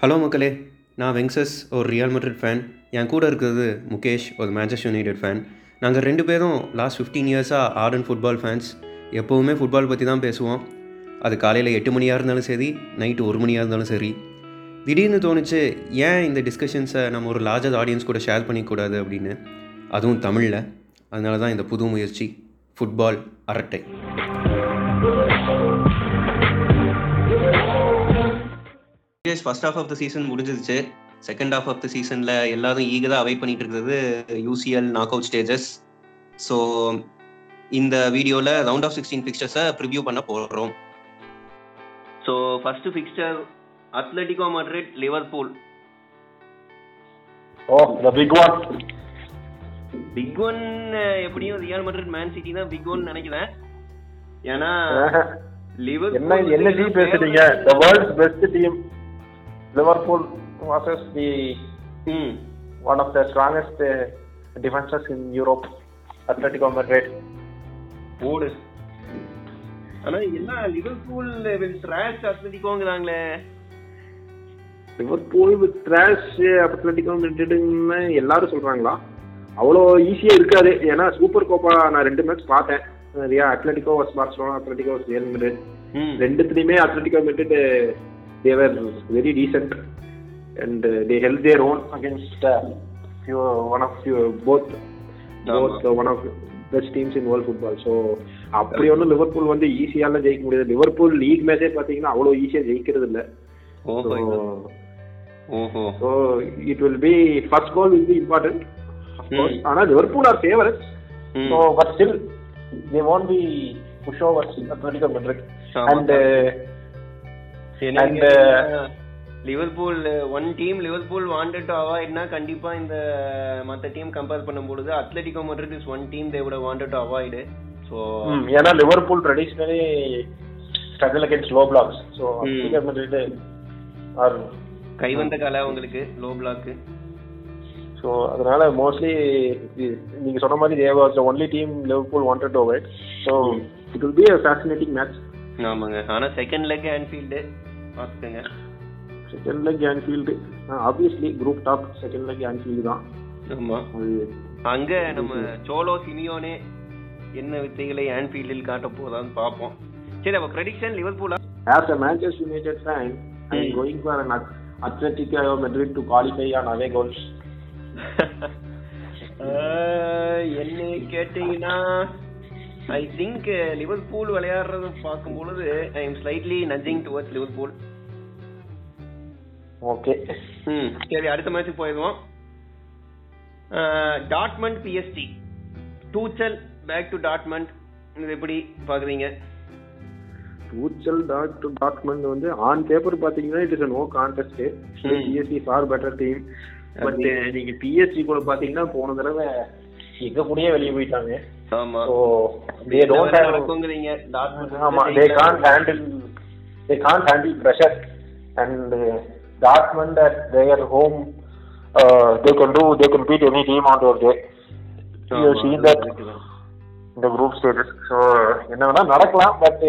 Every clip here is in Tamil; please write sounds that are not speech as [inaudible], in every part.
ஹலோ மக்களே. நான் வெங்சஸ் ஒரு ரியல் மெட்ரிட் ஃபேன் என் கூட இருக்கிறது முகேஷ் ஒரு மேன்செஸ்டர் யுனைடெட் ஃபேன் நாங்கள் ரெண்டு பேரும் லாஸ்ட் ஃபிஃப்டீன் இயர்ஸாக ஆர்டன் ஃபுட்பால் ஃபேன்ஸ் எப்போவுமே ஃபுட்பால் பற்றி தான் பேசுவோம். அது காலையில் எட்டு மணியாக இருந்தாலும் சரி நைட்டு ஒரு மணியாக இருந்தாலும் சரி. திடீர்னு தோணுச்சு ஏன் இந்த டிஸ்கஷன்ஸை நம்ம ஒரு லார்ஜர் ஆடியன்ஸ் கூட ஷேர் பண்ணிக்கூடாது அப்படின்னு. அதுவும் தமிழில். அதனால தான் இந்த புது முயற்சி ஃபுட்பால் அரட்டை. Years first half of the season முடிஞ்சிருச்சு. செகண்ட் ஹாஃப் ஆஃப் த சீசனில் எல்லாரும் ஈகராக அவைட் பண்ணிட்டு இருக்கிறது UCL knock out stages so இந்த வீடியோவில் ரவுண்ட் ஆஃப் சிக்ஸ்டீன் ஃபிக்ஸ்டர்ஸை ப்ரிவ்யூ பண்ண போகிறோம் so first fixture Atletico Madrid Liverpool Oh, the big one. Big one எப்படியும் ரியால் மட்ரிட் மேன் சிட்டி தான் பிக் ஒன் நினைக்கிறேன். ஏன்னா லிவர் என்ன என்ன டீம் பேசுறீங்க? The world's best team. Liverpool versus the ம் one of the strongest uh, defenses in europe atletico madrid. ஓடு ஆனா என்ன லிவர்பூல் ட்ராஷ் அத்லட்டிகோங்கிறாங்களே. லிவர்பூல் வித் ட்ராஷ் அத்லட்டிகோ மெட்ரிட்னு எல்லாரும் சொல்றாங்களா? அவ்வளோ ஈஸியா இருக்காது. ஏன்னா சூப்பர் கோப்பா நான் ரெண்டு மேட்ச் பார்த்தேன். Real Atletico vs Barcelona Atletico வஸ் Real Madrid ரெண்டுத்துலயுமே Atletico Madrid they were very decent and they help their own against one of both both one of best teams in world football so அப்படி ஒன்றும் லிவர்பூல் வந்து ஈஸியாலாம் ஜெயிக்க முடியாது. லிவர்பூல் லீக் மேட்சே பார்த்தீங்கன்னா அவ்வளோ ஈஸியாக ஜெயிக்கிறது இல்லை so it will be first goal will be important. ஆனால் Liverpool are favourite. So but still they want be push over Atletico Madrid ஆமா. And Liverpool one team Liverpool wanted to அவாய்ட்னா கண்டிப்பா இந்த மத்த டீம் கம்பேர் பண்ணும்பொழுது Atletico Madrid is one team they would wanted to avoid so ஏன்னா Liverpool traditionally struggle against low blocks so R கைவந்த கலை உங்களுக்கு லோ பிளாக்கு ஸோ அதனால மோஸ்ட்லி நீங்க சொன்ன மாதிரி they was only team Liverpool wanted to avoid so it will be a fascinating match ஆமாங்க. ஆனா செகண்ட் லெக் ஆன்ஃபீல்டு பார்த்துக்கோங்க. Second leg Anfield obviously group top second leg Anfield தான். ஆமா. அது அங்க நம்ம சோலோ சிமியோனே என்ன வித்தைகளை ஆன்ஃபீல்டில் காட்ட போதான்னு பார்ப்போம். சரி அப்ப ப்ரெடிக்ஷன் லிவர்பூலா Manchester United fan, I am Hmm. going for an At- Atletico Madrid to qualify on away goals. [laughs] என்ன கேட்டீங்கன்னா ஐ திங்க் லிவர்பூல் விளையாடுறத பார்க்கும் பொழுது I am slightly nudging towards Liverpool Okay. ம் சரி அடுத்த மேட்ச்சுக்கு போயிடுவோம். Dortmund PSG Tuchel back to Dortmund இது எப்படி பாக்குறீங்க Tuchel dot to Dortmund வந்து ஆன் பேப்பர் பாத்தீங்கன்னா it is no contest. PSG far better team but நீங்க பிஎஸ்சி கூட பாத்தீங்கன்னா போன தடவை எங்க கூடயே வெளியே போயிட்டாங்க. ஆமா. ஸோ தே டோன்ட் ஹேவ் நடக்குங்கிறீங்க. டாட்மண்ட் ஆமா they can't handle they can't handle pressure and Dortmund at their home they can do they can beat any team on your day you seen that இந்த குரூப் ஸ்டேஜஸ் ஸோ என்ன வேணா நடக்கலாம் but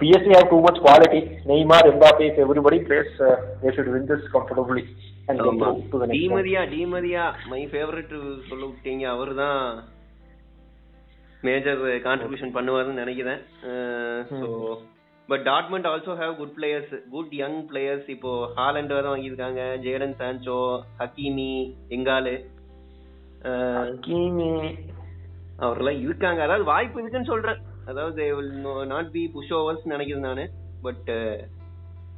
PSG have too much quality Neymar Mbappe everybody plays they should win this comfortably Di Maria Di Maria my favourite சொல்ல விட்டீங்க அவர் தான் மேஜர் கான்ட்ரிபியூஷன் பண்ணுவாருன்னு நினைக்கிறேன். So but Dortmund also have good players good young players இப்போ ஹாலண்ட் வேற வாங்கியிருக்காங்க ஜேடன் சான்சோ ஹக்கீமி எங்காலு கீமி அவரெல்லாம் இருக்காங்க. அதாவது வாய்ப்பு இருக்குன்னு சொல்றேன். அதாவது நாட் பி புஷ் ஓவர்ஸ் நினைக்கிறேன் நானு. பட்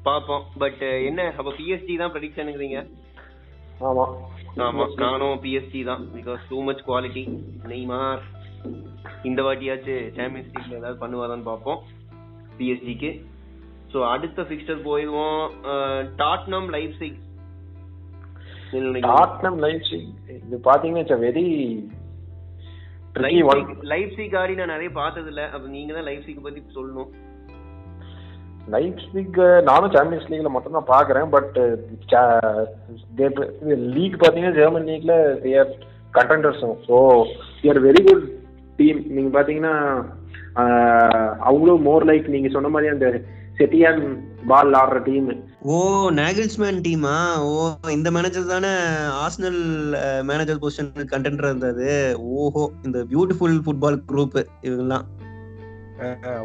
பார்ப்போம். பட் என்ன? அப்ப பிஎஸ்டி தான் ப்ரெடிக்ஷனுங்கிறீங்க ஆமா. ஆமா. நானும் பிஎஸ்டி தான். Because too much quality Neymar இந்த வாட்டியாச்சு சாம்பியன்ஸ் லீக்ல ஏதாவது பண்ணுவாரான்னு பார்ப்போம். பிஎஸ்டிக்கு ஸோ அடுத்த ஃபிக்ஸ்டர் போயிடுவோம் டாட்னம் லைப்சிக் டாட்னம் லைப்சிக் இது பாத்தீங்கன்னா இட்ஸ் வெரி ஒன் லைப்சிக் ஆடி நான் நிறைய பார்த்தது இல்ல அப்ப நீங்க தான் லைப்சிக் பத்தி சொல்லணும். லைப்சிக் நானும் சாம்பியன்ஸ் லீக்ல மட்டும் தான் பாக்குறேன் பட் லீக் பாத்தீங்கன்னா ஜெர்மன் லீக்ல they're கண்டெண்டர்ஸும் so they're very good team நீங்க பாத்தீங்கன்னா அவங்களும் மோர் லைக் நீங்க சொன்ன மாதிரி அந்த செட்டியான் பால் ஆடுற டீம் ஓ நாகில்ஸ்மேன் டீமா ஓ இந்த மேனேஜர் தானே ஆர்சனல் மேனேஜர் பொசிஷன் கண்டென்டர் இருந்தது. ஓஹோ இந்த பியூட்டிஃபுல் ஃபுட்பால் குரூப் இவங்கெல்லாம்.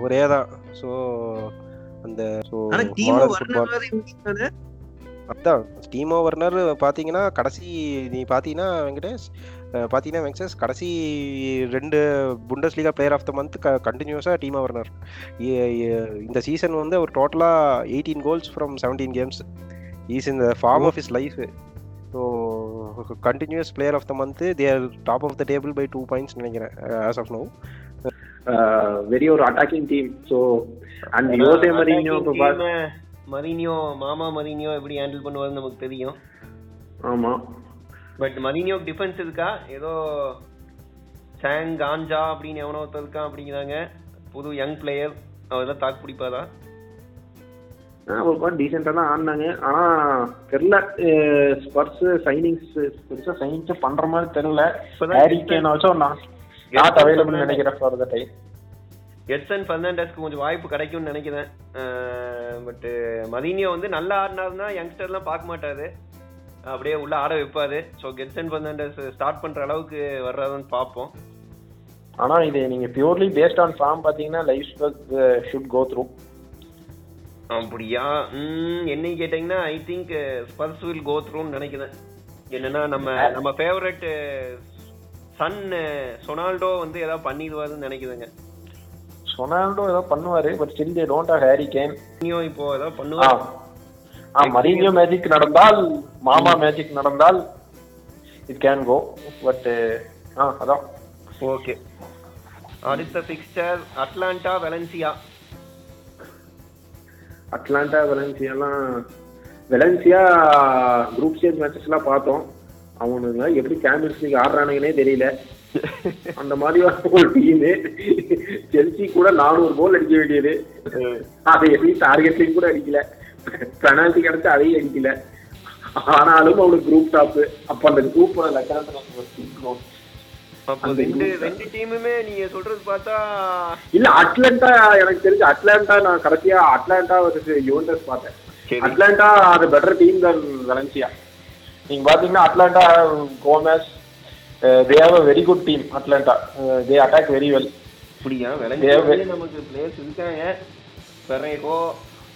ஒரே தான். ஸோ அந்த அதான் டீமோ வர்னர் பார்த்தீங்கன்னா கடைசி நீ பார்த்தீங்கன்னா வெங்கடேஷ் பார்த்தீங்கன்னா வெங்கடேஷ் கடைசி ரெண்டு Bundesliga player of the month கண்டினியூஸாக டீமோ வர்னர். இந்த சீசன் வந்து அவர் டோட்டலாக eighteen goals from seventeen games is in the form of his life so continues player of the month their top of the table by two points நினைக்கிறேன் ஆஸ் ஆஃப் நோ வெரி ஒரு attacking team so and Jose Mourinho இப்போ பாத் மரினியோ மாமா மரினியோ எப்படி ஹேண்டில் பண்ணுவாருன்னு நமக்கு தெரியும். ஆமா. பட் மரினியோ டிஃபென்ஸ் இருக்கா? ஏதோ சாங் காஞ்சா அப்படின்னு எவனோ ஒருத்தர் இருக்கான் அப்படிங்கிறாங்க. புது யங் பிளேயர் அவரெல்லாம் தாக்கு பிடிப்பாரா? ஒரு பார்ட் டீசெண்டாக தான் ஆடினாங்க. ஆனால் தெரில ஸ்பர்ஸ் சைனிங்ஸ் பெருசாக சைனிங்ஸ் பண்ணுற மாதிரி தெரில இப்பதான் ஹாரி கேன் ஆல்சோ நான் நாட் அவைலபிள் நினைக்கிறேன் ஃபார் த டைம் எட்சன் ஃபெர்னாண்டஸ்க்கு கொஞ்சம் வாய்ப்பு கிடைக்கும்னு நினைக்கிறேன். பட் மதீனியோ வந்து நல்லா ஆடினாருன்னா யங்ஸ்டர்லாம் பார்க்க மாட்டாரு. அப்படியே உள்ள ஆட வைப்பாரு. ஸோ கெட்சன் ஃபெர்னாண்டஸ் ஸ்டார்ட் பண்ற அளவுக்கு வர்றாருன்னு பார்ப்போம். ஆனால் இது நீங்கள் பியூர்லி பேஸ்ட் ஆன் ஃபார்ம் பார்த்தீங்கன்னா லைஃப் ஷுட் கோ த்ரூ அப்படியா? என்னை கேட்டீங்கன்னா I think Spurs will go த்ரூன்னு நினைக்கிறேன். என்னன்னா நம்ம நம்ம ஃபேவரட் சன் சொனால்டோ வந்து ஏதாவது பண்ணிடுவாருன்னு நினைக்குதுங்க சொனால்டோ ஏதோ பண்ணுவார் but still they don't have Harry Kane இப்போ பண்ணுவாரு? ஆ. மரீனியோ மேஜிக் நடந்தால் மாமா மேஜிக் நடந்தால் இட் கேன் கோ பட் ஆ அதான். ஓகே. அடுத்த பிக்சர் அட்லாண்டா வெலன்சியா அட்லாண்டா வெலன்சியாலாம் வெலன்சியா குரூப் ஸ்டேஜ் மேட்சஸ்லாம் பார்த்தோம். அவனுங்க எப்படி சாம்பியன்ஸ் லீக் ஆடுறானுங்கன்னே தெரியல. அந்த மாதிரி ஒரு டீம் செல்சி கூட நானூறு கோல் அடிக்க வேண்டியது. அதை எப்படி டார்கெட்லையும் கூட அடிக்கல. பெனால்டி கிடைச்சா அதையும் அடிக்கல. ஆனாலும் அவனுக்கு குரூப் டாப் அப்ப அந்த குரூப் அப்போ அந்த ரெண்டு டீமுமே நீங்க சொல்றது பார்த்தா இல்ல அட்லாண்டா எனக்கு தெரிஞ்சு அட்லாண்டா நான் கடைசியா அட்லாண்டா வர்சஸ் யுவன்டஸ் பார்த்தேன். அட்லாண்டா அது பெட்டர் டீம் தன் வெலன்சியா நீங்க பாத்தீங்கன்னா Atalanta Gomez they have very good team Atalanta they attack very well அப்படியா? நமக்கு பிளேயர்ஸ் இருக்காங்க. பெரேகோ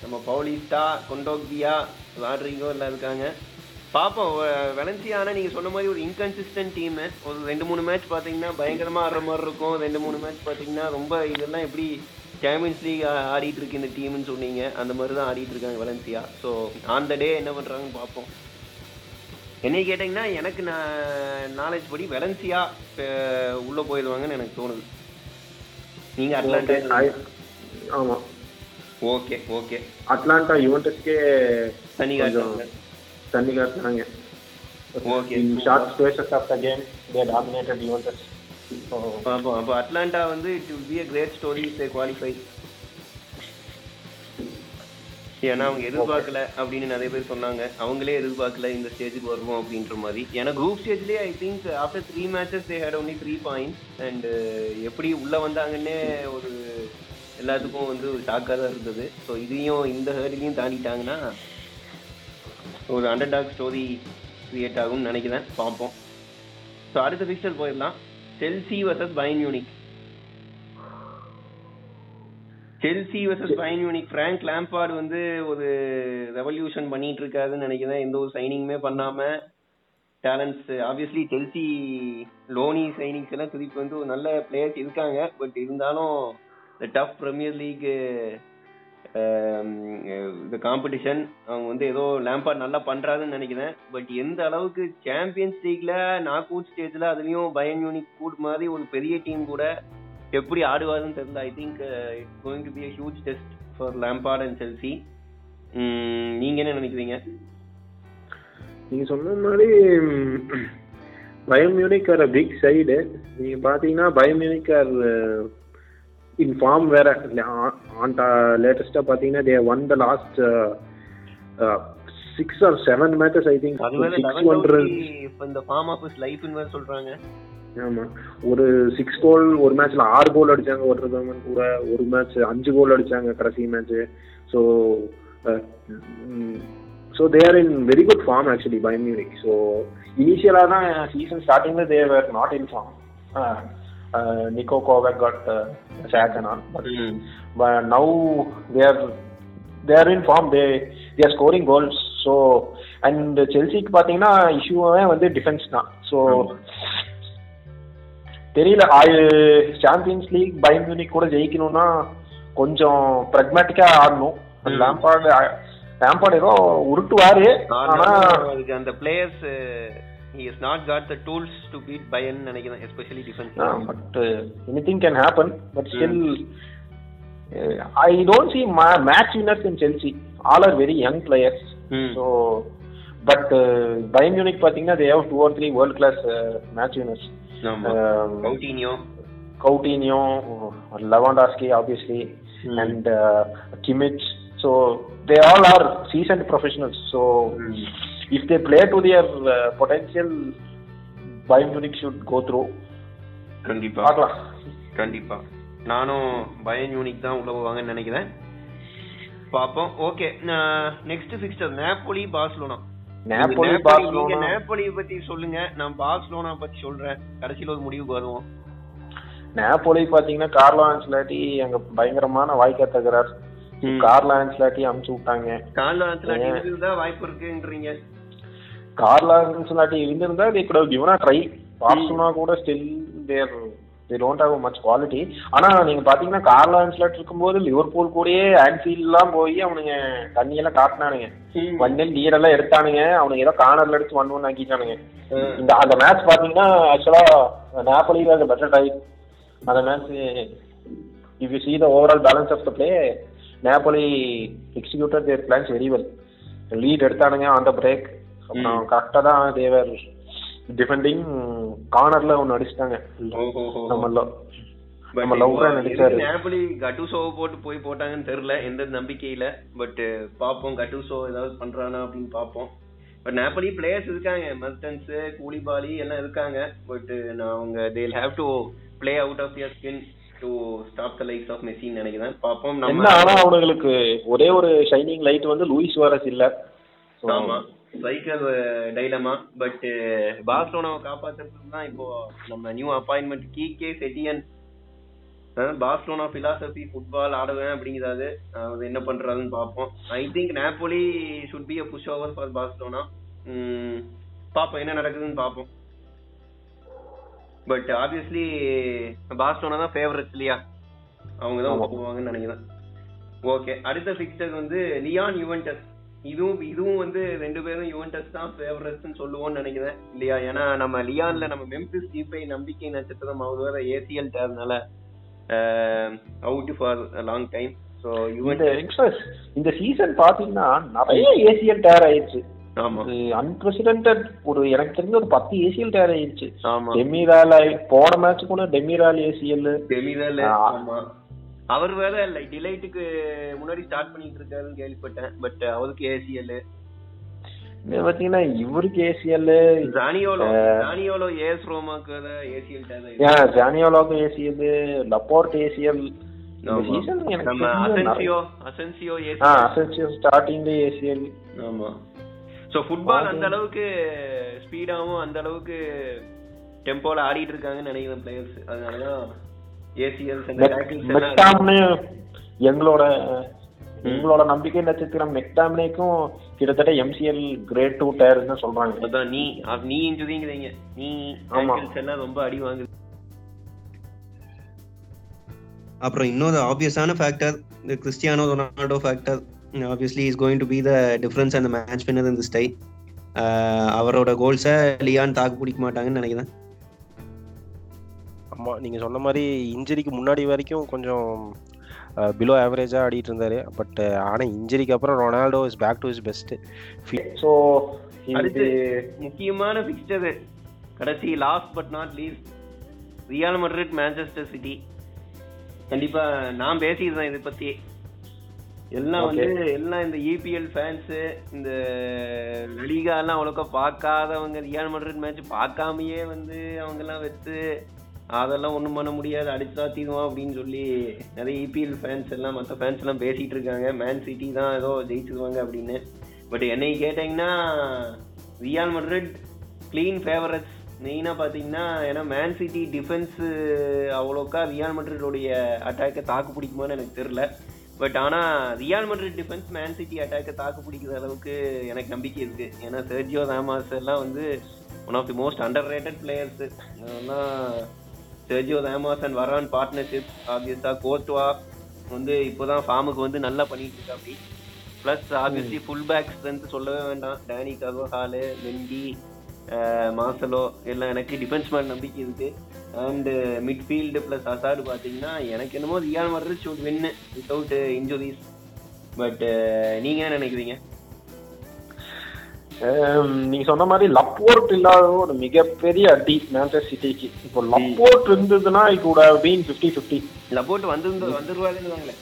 நம்ம பவுலிஸ்டா கொண்டோக்பியா ராட்ரிகோ எல்லாம் இருக்காங்க. பார்ப்போம் வெ- வெலன்சியா ஆனா நீங்க சொன்ன மாதிரி ஒரு இன்கன்சிஸ்டன்ட் டீம் ஒரு ரெண்டு மூணு மேட்ச் பாத்தீங்கன்னா பயங்கரமா ஆடுற மாதிரி இருக்கும். ரெண்டு மூணு மேட்ச் பாத்தீங்கன்னா ரொம்ப இதெல்லாம் எப்படி சாம்பியன்ஸ் லீக் ஆடிட்டு இருக்கு இந்த டீம்னு சொன்னீங்க. அந்த மாதிரி தான் ஆடிட்டு இருக்காங்க Valencia so on the day என்ன பண்றாங்கன்னு பார்ப்போம் என்னை கேட்டிங்கன்னா எனக்கு நான் நாலேஜ் படி வெலன்சியா உள்ள போயிடுவாங்கன்னு எனக்கு தோணுது. நீங்க அட்லாண்டா ஆமா. Okay okay. அட்லாண்டா யுவன்டஸ்க்கே தனி காட்டுவாங்க தண்ணி காட்டினாங்க okay short spaces of the game they dominated Juventus. அப்போ அப்போ அட்லாண்டா வந்து it will be a great story is qualify ஏன்னா அவங்க எதிர்பார்க்கல அப்படின்னு நிறைய பேர் சொன்னாங்க. அவங்களே எதிர்பார்க்கல இந்த ஸ்டேஜுக்கு வருவோம் அப்படின்ற மாதிரி. ஏன்னா group ஸ்டேஜ்லேயே I think after three matches they had only three points and எப்படி உள்ள வந்தாங்கன்னே ஒரு எல்லாத்துக்கும் வந்து ஒரு ஷாக்காக தான் இருந்தது. ஸோ இதையும் இந்த ஹேர்ட்லையும் தாண்டிட்டாங்கன்னா ஒரு அண்டர் டாக் ஸ்டோரி கிரியேட் ஆகும்னு நினைக்கிறேன். பார்ப்போம். ஸோ அடுத்த பிக்சர் போயிடலாம். Chelsea versus Bayern Munich Chelsea versus Bayern Munich Frank Lampard வந்து ஒரு ரெவல்யூஷன் பண்ணிட்டு இருக்காருன்னு நினைக்கிறேன். எந்த ஒரு சைனிங்குமே பண்ணாம talents obviously Chelsea loanee signings எல்லாம் திருப்பி வந்து ஒரு நல்ல பிளேயர்ஸ் இருக்காங்க. பட் இருந்தாலும் டஃப் ப்ரீமியர் லீக் இந்த காம்படிஷன் அவங்க வந்து ஏதோ லேம்பா நல்லா பண்றாருன்னு நினைக்கிறேன். பட் எந்த அளவுக்கு சாம்பியன்ஸ் லீக்ல நாக் அவுட் ஸ்டேஜ்ல அதுலயும் பயன் யூனிக் கூட மாதிரி ஒரு பெரிய டீம் கூட எப்படி ஆடுவாருன்னு தெரியல I think it's going to be a huge test for Lampard and Chelsea நீங்க என்ன நினைக்கிறீங்க? நீங்க சொன்ன மாதிரி பயோமியூனிக் ஆர் பிக் சைடு நீங்க பாத்தீங்கன்னா பயோமியூனிக் ஆர் இன் ஃபார்ம் வேற ஆன்டா லேட்டஸ்டா பாத்தீங்கன்னா they won the last six or seven matches I think six one இப்ப இந்த ஃபார்ம் ஆஃப் இஸ் லைஃப்னு வேற சொல்றாங்க. ஆமா. ஒரு சிக்ஸ் கோல் ஒரு மேட்ச்ல ஆறு கோல் அடிச்சாங்க ஒரு கூட. ஒரு மேட்ச் அஞ்சு கோல் அடிச்சாங்க கடைசி match So, so they are in very good form actually, Bayern Munich. So, initially, தான் season starting they were not in form. Uh, uh, Nico Kovac got uh, sacked and all, but, but now they are they are in form. They they are scoring goals. So, and செல்சிக்கு பார்த்தீங்கன்னா இஷ்யூவே வந்து டிஃபென்ஸ் தான். ஸோ தெரியல. சாம்பியன்ஸ் லீக் பயன் யூனிக் கூட ஜெயிக்கணும்னா கொஞ்சம் ப்ரெக்மேட்டிக்கா ஆடணும். லேம்பார்டு லேம்பார்டு ஏதோ உருட்டுவாரு. ஆனா அதுக்கு அந்த players he has not got the tools to beat Bayern நினைக்கிறேன் especially defense but anything can happen but still I don't see match winners in Chelsea all are very young players so but Bayern Munich பார்த்தீங்கன்னா they have two or three world class match winners Coutinho obviously, Hmm. and uh, Kimmich. So they all are seasoned professionals. So if they play to their uh, potential, Bayern Munich should go through. கண்டிப்பா. பார்க்கலாம். கண்டிப்பா. நானும் பயன் யூனிக் தான் உள்ள போவாங்கன்னு நினைக்கிறேன். பாப்போம் okay next fixture Napoli Barcelona Napoli Barcelona Napoli பத்தி சொல்லுங்க. நான் பார்சலோனா பத்தி சொல்றேன். கடைசியில ஒரு முடிவுக்கு வருவோம். நேப்போலி பாத்தீங்கன்னா கார்லோ ஆன்ஸ்லாட்டி அங்க பயங்கரமான வாய்க்கா தகுறார் கார்லோ ஆன்ஸ்லாட்டி அமுச்சு விட்டாங்க. கால்ல ஆன்சலாட்டி ஏன்? இதுதான் வாய்ப்பு இருக்குன்றீங்க. கார்லோ ஆன்ஸ்லாட்டி இருந்திருந்தா they could have given a try. Barcelona கூட still there they don't have much quality. ஆனா நீங்க பாத்தீங்கன்னா கார்லோ ஆன்ஸ்லாட் இருக்கும்போது லிவர்பூல் கூடயே ஆன்ஃபீல்ட் எல்லாம் போய் அவனுங்க தண்ணியெல்லாம் காட்டினானுங்க. வண்டில் லீட் எல்லாம் எடுத்தானுங்க. அவனுங்க ஏதோ கார்னர்ல எடுத்து ஒன் ஒன் ஆக்கிட்டானுங்க இந்த அந்த மேட்ச் பாத்தீங்கன்னா ஆக்சுவலா நாப்பலி வாஸ் பெட்டர் டைப் அந்த match if you see the overall balance of the play Napoli executed their plans very well lead எடுத்தானுங்க on the break அப்புறம் கரெக்டாக தான் தேவர் டிஃபெண்டிங் கார்னர்ல ஒன்று அடிச்சிட்டாங்க. நம்ம lo- நம்ம லவ்ரா நடிச்சாரு. நேபலி கட்டுசோவை போட்டு போய் போட்டாங்கன்னு தெரியல எந்த நம்பிக்கையில. பட் பாப்போம் கட்டுசோ ஏதாவது பண்றானா அப்படின்னு பாப்போம் பட் நேபலி பிளேயர்ஸ் இருக்காங்க மர்டன்ஸ் கூலிபாலி எல்லாம் இருக்காங்க. பட் நான் அவங்க they'll have to play out of their skin to stop the likes of மெஸ்ஸின்னு நினைக்கிறேன். பாப்போம் நம்ம ஆனா அவனுங்களுக்கு ஒரே ஒரு ஷைனிங் லைட் வந்து லூயிஸ் வாரஸ் இல்ல. ஆமா. ஸ்ட்ரைக்கர் டைலமா பட் பார்சலோனாவை காப்பாத்துறதுக்கு தான் இப்போ நம்ம new appointment Quique Setien Barcelona philosophy football ஆடுவேன் அப்படிங்கிறாரு. அவர் என்ன பண்றாருன்னு பார்ப்போம். I think Napoli should be a pushover for Barcelona பார்ப்போம் என்ன நடக்குதுன்னு பார்ப்போம். பட் ஆப்வியஸ்லி பார்சலோனா தான் ஃபேவரட் இல்லையா? அவங்க தான். போவாங்கன்னு நினைக்கிறேன். ஓகே அடுத்த ஃபிக்சர் வந்து லியான் யுவென்டஸ் இதுவும் இதுவும் வந்து ரெண்டு பேரும் யுவென்டஸ் தான் ஃபேவரட்ஸ்னு சொல்லுவோம்னு நினைக்கிறேன். இல்லையா? ஏன்னா நம்ம லியான்ல நம்ம மெம்பிஸ் டீப்பை நம்பிக்கை நட்சத்திரம் அவர் வேற ACL டேர்னால out for long time so Juventus இந்த சீசன் பாத்தீங்கன்னா நிறைய ஏசியல் டேர் ஆயிடுச்சு ஆமா. அன்பிரசிடென்டட் ஒரு எனக்கு தெரிஞ்ச ஒரு பத்து ஏசியல் டேர் ஆயிடுச்சு ஆமா. டெமிரால் போன மேட்ச் கூட டெமிரால் ஏசிஎல் டெமிரல் அவர் வேற இல்லை. டிலைட்டுக்கு முன்னாடி ஸ்டார்ட் பண்ணிட்டு இருக்காருன்னு கேள்விப்பட்டேன். பட் அவருக்கு ஏசிஎல் பாத்தீங்கன்னா இவருக்கு ஏசிஎல் ஜானியோலோ. ஜானியோலோ ஏஎஸ் ரோமாக்கு ஏசிஎல் ஜானியோலாக்கு ஏசிஎல் லப்போர்ட் ஏசிஎல் நம்ம அசென்சியோ அசென்சியோ அசென்சியல் ஸ்டார்டிங்ல ஏசிஎல் ஆமா. சோ ஃபுட்பால் அந்த அளவுக்கு ஸ்பீடாவும் அந்த அளவுக்கு டெம்போல ஆடிட்டு இருக்காங்கன்னு நினைக்கிறேன் பிளேயர்ஸ் அதனாலதான் மெக்டாம்னு எங்களோட எங்களோட நம்பிக்கை நட்சத்திரம் மெக்டாம்னேக்கும் கிட்டத்தட்ட எம்சிஎல் கிரேட் டூ டயர்ஸ் சொல்றாங்க. அதான் நீ நீ இன்ஜுரிங்கிறீங்க. நீ ஆமா. எல்லாம் ரொம்ப அடி வாங்குது. அப்புறம் இன்னொரு ஆப்வியஸான ஃபேக்டர் இந்த Cristiano Ronaldo factor obviously is going to be the difference அந்த மேட்ச் வின்னர் இந்த ஸ்டை அவரோட கோல்ஸை லியான் தாக்கு பிடிக்க மாட்டாங்கன்னு நினைக்கிறேன். ஆமா நீங்க சொன்ன மாதிரி இன்ஜரிக்கு முன்னாடி வரைக்கும் கொஞ்சம் பிலோ ஆவரேஜா ஆடிட்டு இருந்தாரு. பட் ஆனா இன்ஜரிக்கு அப்புறம் Ronaldo is back to is best so அடுத்து முக்கியமான பிக்சர் கடைசி last but not least Real Madrid Manchester City கண்டிப்பா நான் பேசியிருந்தேன் இதை பத்தி. எல்லாம் வந்து எல்லாம் இந்த இபிஎல் ஃபேன்ஸ் இந்த லலிகா எல்லாம் அவ்வளோக்கா பார்க்காதவங்க ரியால் மட்ரிட் மேட்ச் பார்க்காமயே வந்து அவங்க எல்லாம் வெத்து அதெல்லாம் ஒன்றும் பண்ண முடியாது. அடிச்சா தீருவோம் அப்படின்னு சொல்லி நிறைய இபிஎல் ஃபேன்ஸ் எல்லாம் மற்ற ஃபேன்ஸ் எல்லாம் பேசிகிட்டு இருக்காங்க. மேன் சிட்டி தான் ஏதோ ஜெயிச்சிருவாங்க அப்படின்னு. பட் என்னை கேட்டிங்கன்னா ரியால் மட்ரிட் க்ளீன் ஃபேவரட்ஸ் மெயினாக பார்த்தீங்கன்னா ஏன்னா மேன் சிட்டி டிஃபென்ஸு அவ்வளோக்கா ரியால் மட்ரிடோடைய அட்டாக்கை தாக்கு பிடிக்குமான்னு எனக்கு தெரில பட் ஆனால் Real Madrid defence Man City அட்டாக்கை தாக்கு பிடிக்கிற அளவுக்கு எனக்கு நம்பிக்கை இருக்குது ஏன்னா சர்ஜியோ ராமாஸ் எல்லாம் வந்து one of the most underrated players அதெல்லாம் Sergio Ramos and Varane partnership ஆப்வியஸாக கோர்ட்வா வந்து இப்போ தான் ஃபார்முக்கு வந்து நல்லா பண்ணிட்டு இருக்கா அப்படி. Plus obviously full back strength சொல்லவே வேண்டாம். டேனி கர்வஹாலு மெண்டி மாசலோ எல்லாம் எனக்கு டிஃபென்ஸ் மேல நம்பிக்கை இருக்கு. அண்ட் மிட்ஃபீல்டு ப்ளஸ் அசாடு பார்த்தீங்கன்னா எனக்கு என்னமோ Real Madrid should win without injuries but நீங்க என்ன நினைக்கிறீங்க? நீங்க சொன்ன மாதிரி லப்போர்ட் இல்லாத ஒரு மிகப்பெரிய அடி மேன்செஸ்டர் சிட்டிக்கு இப்போ லப்போர்ட் இருந்ததுன்னா it would have been 50 50 Laporte வந்து வந்துருவாருன்னு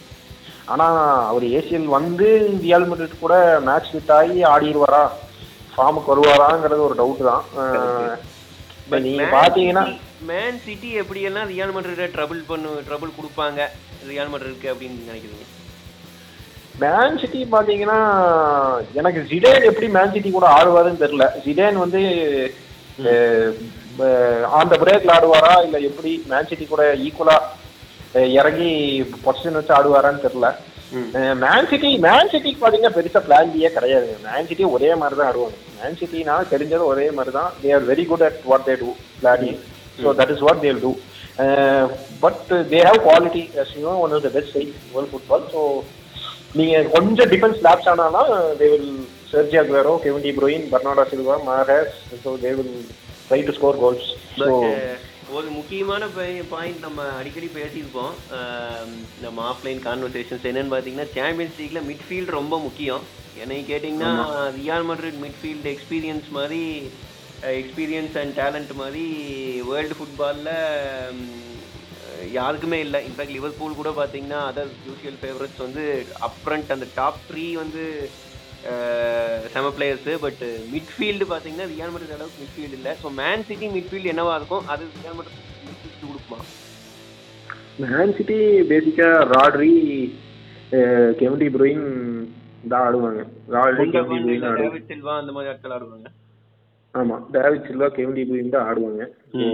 ஆனா அவர் ஏசிஎல் வந்து ரியால் மட்ரிட் கூட மேட்ச் ஃபிட் ஆகி ஆடிடுவாரா ஃபார்முக்கு வருவாராங்கிறது ஒரு டவுட் தான். நீங்க பாத்தீங்கன்னா மேன் சிட்டி எப்படியெல்லாம் ரியால் மட்ரிட ட்ரபிள் பண்ணு ட்ரபிள் கொடுப்பாங்க ரியால் மட்ரிட்க்கு அப்படின்னு நினைக்கிறீங்க? மேன் சிட்டி பாத்தீங்கன்னா எனக்கு ஜிடேன் எப்படி மேன் சிட்டி கூட ஆடுவாருன்னு தெரியல. ஜிடேன் வந்து ஆன் த பிரேக்ல ஆடுவாரா? இல்ல எப்படி மேன் சிட்டி கூட ஈக்குவலா இறங்கி பொசிஷன் வச்சு ஆடுவாரான்னு தெரியல. மேன் சிட்டி மேன் சிட்டிக்கு பாத்தீங்கன்னா பெருசா பிளான் பியே கிடையாது. மேன் சிட்டி ஒரே மாதிரி தான் ஆடுவாங்க மேன் சிட்டினா தெரிஞ்சது ஒரே மாதிரி தான் they are very good at what they do planning so that is what they'll do but they have quality one of the best side world football so நீங்க கொஞ்சம் டிஃபென்ஸ் லேப்ஸ் ஆனாலும் they will Sergio Aguero Kevin De Bruyne Bernardo Silva Mahrez so they will try to score goals ஒரு முக்கியமான பாயிண்ட் நம்ம அடிக்கடி பேசியிருப்போம் நம்ம ஆஃப்லைன் கான்வர்சேஷன்ஸ் என்னன்னு பார்த்தீங்கன்னா சாம்பியன்ஸ் லீக்ல மிட்ஃபீல்ட் ரொம்ப முக்கியம். என்னை கேட்டிங்கன்னா ரியால் மட்ரிட் மிட்ஃபீல்டு எக்ஸ்பீரியன்ஸ் மாதிரி எக்ஸ்பீரியன்ஸ் அண்ட் டேலண்ட் மாதிரி வேர்ல்டு ஃபுட்பாலில் யாருக்குமே இல்லை. இன்ஃபேக்ட் லிவர்பூல் கூட பார்த்தீங்கன்னா அதர் யூஷுவல் ஃபேவரட்ஸ் வந்து அப்ரண்ட் அந்த டாப் த்ரீ வந்து செம பிளேயர்ஸு பட் மிட்ஃபீல்டு பார்த்தீங்கன்னா ரியால் மட்ரிட் அளவுக்கு மிட்ஃபீல்டு இல்லை. ஸோ மேன் சிட்டி மிட்ஃபீல்டு என்னவா இருக்கும்? அது ரியால் மட்ரிட் மிட்ஃபீல்டு கொடுக்குமா? மேன் சிட்டி பேசிக்கா ராட்ரி கெவின் டி ப்ரோயின் தான் ஆடுவாங்க. ராட்ரி கெவின் டி ப்ரோயின் ஆடுவாங்க. டேவிட் சில்வா அந்த மாதிரி ஆட்கள் ஆடுவாங்க. ஆமா David Silva Kevin De Bruyne தான் ஆடுவாங்க. ஸோ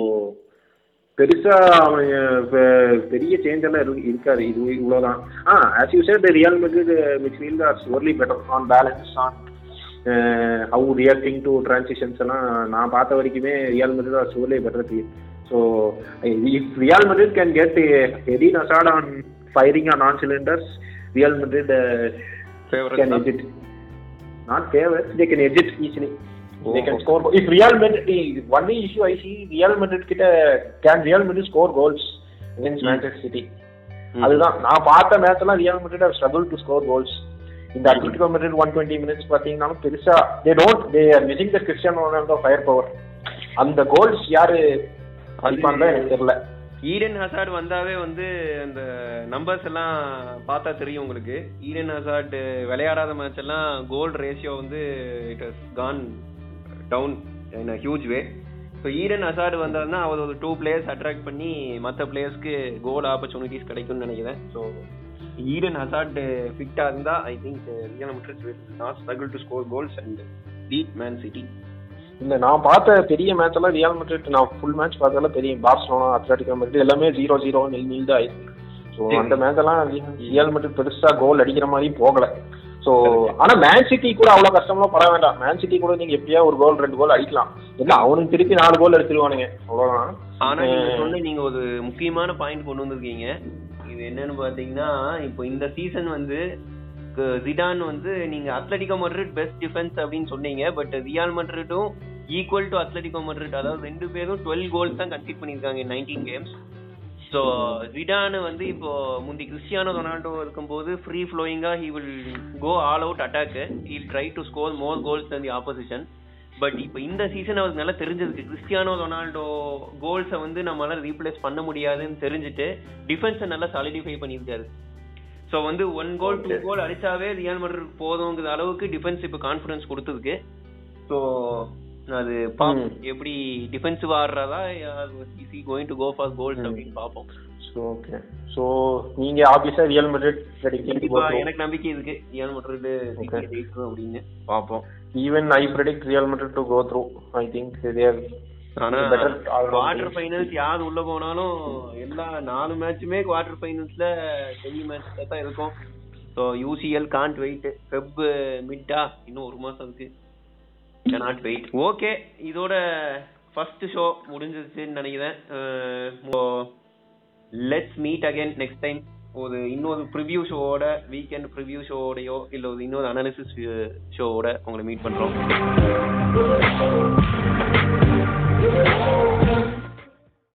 பெருசா அவன் பெ- பெரிய சேஞ்ச் எல்லாம் இரு- இருக்காது. இது இவ்வளவுதான். ஆ as you said Real Madrid midfield are overly better on balance on how reacting to transitions எல்லாம். நான் பார்த்த வரைக்குமே Real Madrid are overly better team so if Real Madrid can get Eden Hazard on firing on on cylinders Real Madrid can edit. Not favorites, they can edit easily. Can score. If Real Madrid, the only issue I see, Real Madrid கிட்ட can Real Madrid score goals against Manchester City. அதுதான். நான் பார்த்த மேட்ச் எல்லாம் Real Madrid struggled to score goals. இந்த Atletico Madrid one twenty minutes பார்த்தீங்கன்னாலும் பெருசா they don't they are missing the Cristiano Ronaldo firepower அந்த கோல்ஸ் யாரு அடிப்பான்னு எனக்கு தெரியல. ஈடன் ஹசார்ட் வந்தாவே வந்து அந்த நம்பர்ஸ் எல்லாம் பார்த்தா தெரியும் உங்களுக்கு. ஈடன் ஹசார்ட் விளையாடாத மேட்ச் எல்லாம் கோல் ரேஷியோ வந்து it has gone down in a huge way so Eden Hazard வந்தாருன்னா அவர் ஒரு டூ பிளேயர்ஸ் அட்ராக்ட் பண்ணி மற்ற பிளேயர்ஸ்க்கு கோல் ஆப்பர்ச்சுனிட்டிஸ் கிடைக்கும்னு நினைக்கிறேன். ஸோ ஈடன் ஹசார்ட் ஃபிட்டாக இருந்தால் I think Real Madrid will not struggle to score goals and beat Man City இல்ல நான் பார்த்த பெரிய மேட்ச் எல்லாம் ரியல் மெட்ரிட் நான் ஃபுல் மேட்ச் பார்த்ததெல்லாம் தெரியும் பார்சலோனா அத்லட்டிகோ மெட்ரிட் எல்லாமே ஜீரோ ஜீரோ நில் நில் தான் ஆயிருக்கு ஸோ அந்த மேட்ச் எல்லாம் ரியல் மெட்ரிட் பெருசா கோல் அடிக்கிற மாதிரியும் போகல. ஸோ ஆனா மேன் சிட்டி கூட அவ்வளவு கஷ்டம்லாம் பட வேண்டாம். மேன் சிட்டி கூட நீங்க எப்படியா ஒரு கோல் ரெண்டு கோல் அடிக்கலாம். இல்ல அவனுக்கு திருப்பி நாலு கோல் எடுத்துருவானுங்க அவ்வளவுதான். ஆனா நீங்க சொன்ன நீங்க ஒரு முக்கியமான பாயிண்ட் கொண்டு வந்திருக்கீங்க. இது என்னன்னு பாத்தீங்கன்னா இப்போ இந்த சீசன் வந்து ஜிடான் வந்து நீங்க அத்லட்டிகோ மட்ரிட் பெஸ்ட் டிஃபென்ஸ் அப்படின்னு சொன்னீங்க. பட் ரியால் மட்ரிட்டும் ஈக்குவல் டு அத்லட்டிகோ மட்ரிட் அதாவது ரெண்டு பேரும் டுவெல் கோல்ஸ் தான் கன்சீட் பண்ணியிருக்காங்க நைன்டீன் கேம்ஸ் ஸோ ஜிடான் வந்து இப்போ முந்தி கிறிஸ்டியானோ ரொனால்டோ இருக்கும்போது free ஃப்ளோயிங்கா he will go all out attack he'll try to score more goals than the opposition but இப்போ இந்த சீசன் அவருக்கு நல்லா தெரிஞ்சதுக்கு கிறிஸ்டியானோ ரொனால்டோ கோல்ஸை வந்து நம்மளால ரீப்ளேஸ் பண்ண முடியாதுன்னு தெரிஞ்சுட்டு டிஃபென்ஸை நல்லா சாலிடிஃபை பண்ணியிருக்காரு. ஸோ வந்து ஒன் கோல் டூ கோல் அடிச்சாவே ரியல் மட்ரிட் போதுங்கிற அளவுக்கு டிஃபென்ஸ் இப்போ கான்ஃபிடன்ஸ் கொடுத்ததுக்கு. ஸோ அது பாப்போம் எப்படி defensive ஆடுறதா? Is going to go for goals அப்படின்னு பாப்போம் ஸோ ஓகே ஸோ நீங்க ஆப்வியஸா ரியல் மெட்ரிட் கண்டிப்பா எனக்கு நம்பிக்கை இருக்கு. ரியல் மட்ரிட் ஜெயிக்கும் அப்படின்னு பாப்போம் even I predict Real Madrid to go through I think there ஆனா குவார்டர். ஃபைனல்ஸ் யார் உள்ள போனாலும் எல்லா நாலு மேட்சுமே குவார்டர் ஃபைனல்ஸ்ல செமி மேட்ச்ல தான் இருக்கும். So UCL can't wait Feb மிட்டா இன்னும் ஒரு மாசம் இருக்கு. நாட் வெயிட் ஓகே இதோட ஃபர்ஸ்ட் ஷோ முடிஞ்சிருச்சுன்னு நினைக்கிறேன். Let's meet again next time ஒரு இன்னொரு ப்ரிவ்யூ ஷோவோட வீக்கெண்ட் ப்ரிவ்யூ ஷோவோடையோ இல்லை ஒரு இன்னொரு அனாலிசிஸ் ஷோவோட உங்களை மீட் பண்ணுறோம்